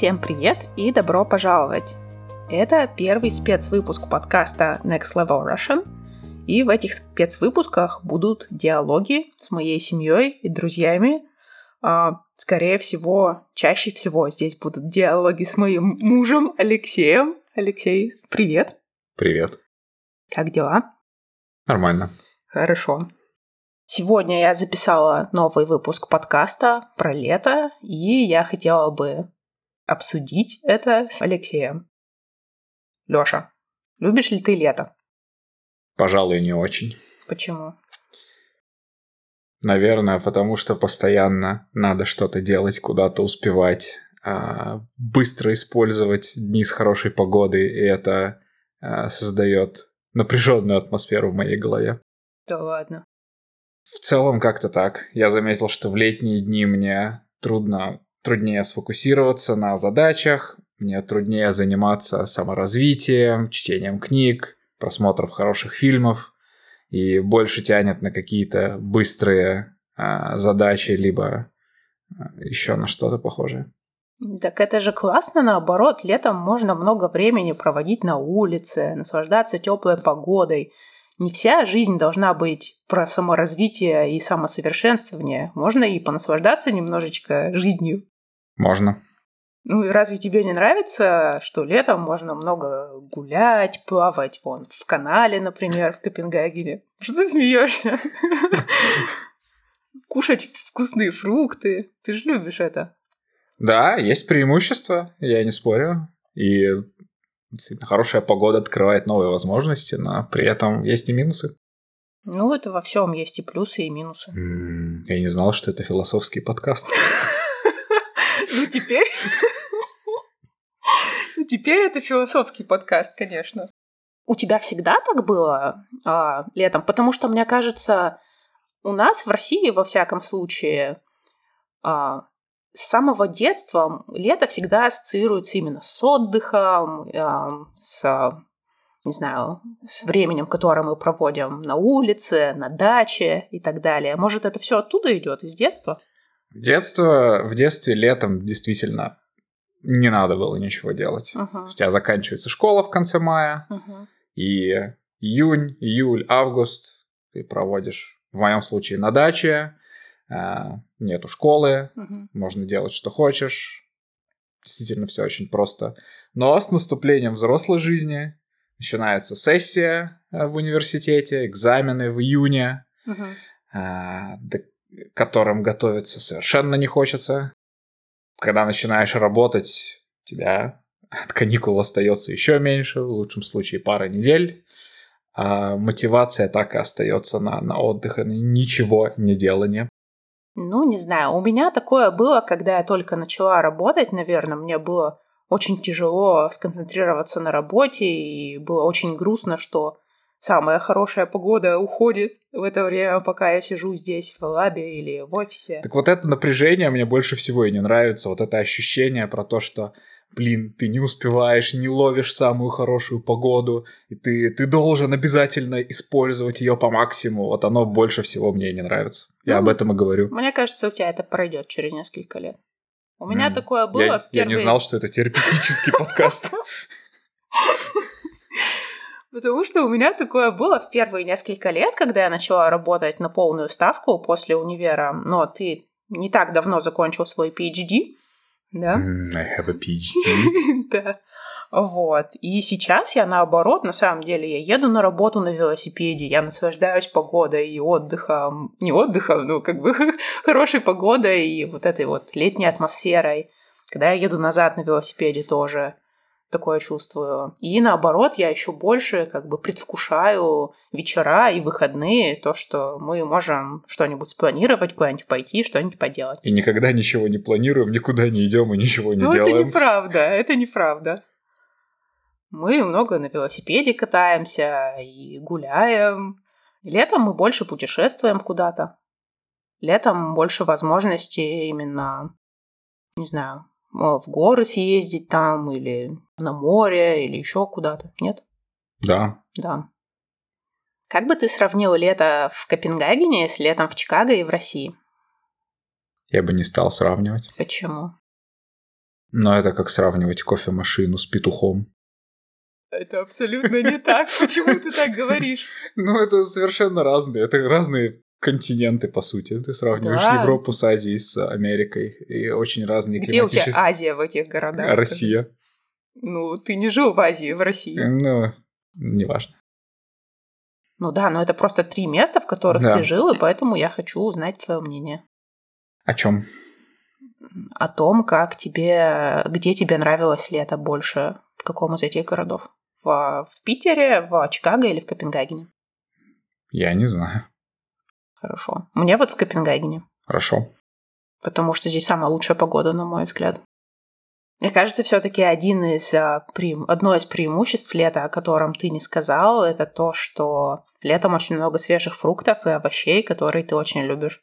Всем привет и добро пожаловать! Это первый спецвыпуск подкаста Next Level Russian, и в этих спецвыпусках будут диалоги с моей семьей и друзьями. А, скорее всего, чаще всего здесь будут диалоги с моим мужем Алексеем. Алексей, привет! Привет. Как дела? Нормально. Хорошо. Сегодня я записала новый выпуск подкаста про лето, и я хотела бы обсудить это с Алексеем. Лёша, любишь ли ты лето? Пожалуй, не очень. Почему? Наверное, потому что постоянно надо что-то делать, куда-то успевать, а, быстро использовать дни с хорошей погодой, и это а, создает напряженную атмосферу в моей голове. Да ладно. В целом как-то так. Я заметил, что в летние дни мне трудно, труднее сфокусироваться на задачах, мне труднее заниматься саморазвитием, чтением книг, просмотром хороших фильмов, и больше тянет на какие-то быстрые а, задачи, либо а, еще на что-то похожее. Так это же классно, наоборот. Летом можно много времени проводить на улице, наслаждаться теплой погодой, не вся жизнь должна быть про саморазвитие и самосовершенствование. Можно и понаслаждаться немножечко жизнью. Можно. Ну и разве тебе не нравится, что летом можно много гулять, плавать вон в канале, например, в Копенгагене? Что ты смеешься? Кушать вкусные фрукты. Ты же любишь это. Да, есть преимущества, я не спорю. И Действительно, хорошая погода открывает новые возможности, но при этом есть и минусы. Ну, это во всем есть и плюсы, и минусы. я не знал, что это философский подкаст. Ну, теперь... Ну, теперь это философский подкаст, конечно. У тебя всегда так было а, летом? Потому что, мне кажется, у нас в России, во всяком случае, а, с самого детства лето всегда ассоциируется именно с отдыхом, с, не знаю, с временем, которое мы проводим на улице, на даче и так далее. Может, это все оттуда идет, из детства? Детство, в детстве летом действительно не надо было ничего делать. Uh-huh. У тебя заканчивается школа в конце мая, uh-huh. и июнь, июль, август ты проводишь, в моем случае, на даче, нету школы, угу. можно делать, что хочешь. Действительно, все очень просто. Но с наступлением взрослой жизни начинается сессия э, в университете, экзамены в июне, угу. к которым готовиться совершенно не хочется. Когда начинаешь работать, у тебя от каникул остается еще меньше, в лучшем случае пара недель. А мотивация так и остается на, на отдых и на ничего не делание. Ну, не знаю, у меня такое было, когда я только начала работать, наверное, мне было очень тяжело сконцентрироваться на работе, и было очень грустно, что самая хорошая погода уходит в это время, пока я сижу здесь в лабе или в офисе. Так вот это напряжение мне больше всего и не нравится, вот это ощущение про то, что блин, ты не успеваешь, не ловишь самую хорошую погоду, и ты, ты должен обязательно использовать ее по максимуму. Вот оно больше всего мне не нравится. Я ну, об этом и говорю. Мне кажется, у тебя это пройдет через несколько лет. У меня mm. такое было. Я, первые... я не знал, что это терапевтический подкаст. Потому что у меня такое было в первые несколько лет, когда я начала работать на полную ставку после универа. Но ты не так давно закончил свой PhD. Да? Mm, I have a PhD. да. Вот. И сейчас я наоборот, на самом деле, я еду на работу на велосипеде, я наслаждаюсь погодой и отдыхом. Не отдыхом, ну, как бы хорошей погодой и вот этой вот летней атмосферой. Когда я еду назад на велосипеде тоже такое чувствую. И наоборот, я еще больше как бы предвкушаю вечера и выходные, то, что мы можем что-нибудь спланировать, куда-нибудь пойти, что-нибудь поделать. И никогда ничего не планируем, никуда не идем и ничего не ну, делаем. это неправда, это неправда. Мы много на велосипеде катаемся и гуляем. Летом мы больше путешествуем куда-то. Летом больше возможностей именно, не знаю, в горы съездить там, или на море, или еще куда-то, нет? Да. Да. Как бы ты сравнил лето в Копенгагене с летом в Чикаго и в России? Я бы не стал сравнивать. Почему? Но это как сравнивать кофемашину с петухом. Это абсолютно не так. Почему ты так говоришь? Ну, это совершенно разные. Это разные континенты, по сути. Ты сравниваешь Да. Европу с Азией, с Америкой. И очень разные Где у тебя климатические... Азия в этих городах? скажи? Россия. Ну, ты не жил в Азии, в России. Ну, неважно. Ну да, но это просто три места, в которых Да. ты жил, и поэтому я хочу узнать твое мнение О чем? о том, как тебе, где тебе нравилось лето больше, в каком из этих городов. В, в Питере, в Чикаго или в Копенгагене? Я не знаю. Хорошо. Мне вот в Копенгагене, Хорошо. потому что здесь самая лучшая погода, на мой взгляд. Мне кажется, все-таки один из, а, преим- одно из преимуществ лета, о котором ты не сказал, это то, что летом очень много свежих фруктов и овощей, которые ты очень любишь.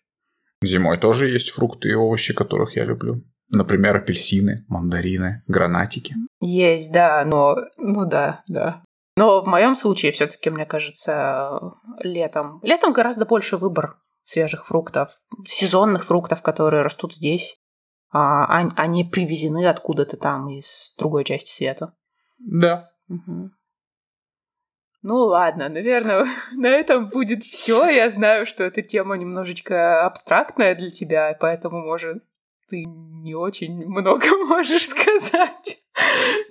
Зимой тоже есть фрукты и овощи, которых я люблю. Например, апельсины, мандарины, гранатики. Есть, да, но... Ну да, да. Но в моем случае все-таки, мне кажется, летом... Летом гораздо больше выбор свежих фруктов, сезонных фруктов, которые растут здесь. А, они привезены откуда-то там из другой части света. Да. Мгм. Ну ладно, наверное, на этом будет все. Я знаю, что эта тема немножечко абстрактная для тебя, поэтому, может, ты не очень много можешь сказать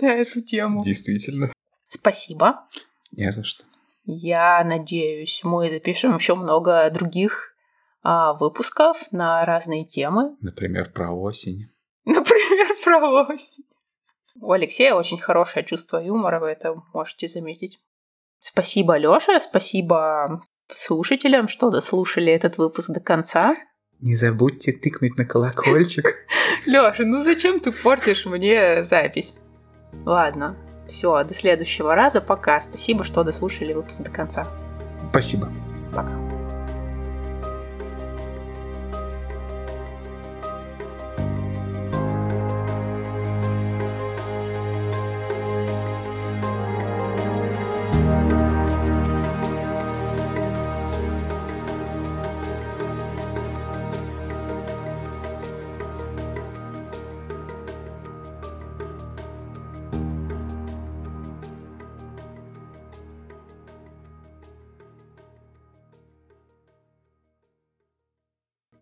на эту тему. Действительно. Спасибо. Не за что. Я надеюсь, мы запишем еще много других а, выпусков на разные темы. Например, про осень. Например, про осень. У Алексея очень хорошее чувство юмора, вы это можете заметить. Спасибо, Лёша, спасибо слушателям, что дослушали этот выпуск до конца. Не забудьте тыкнуть на колокольчик. Лёша, ну зачем ты портишь мне запись? Ладно, все, до следующего раза, пока. Спасибо, что дослушали выпуск до конца. Спасибо. Пока.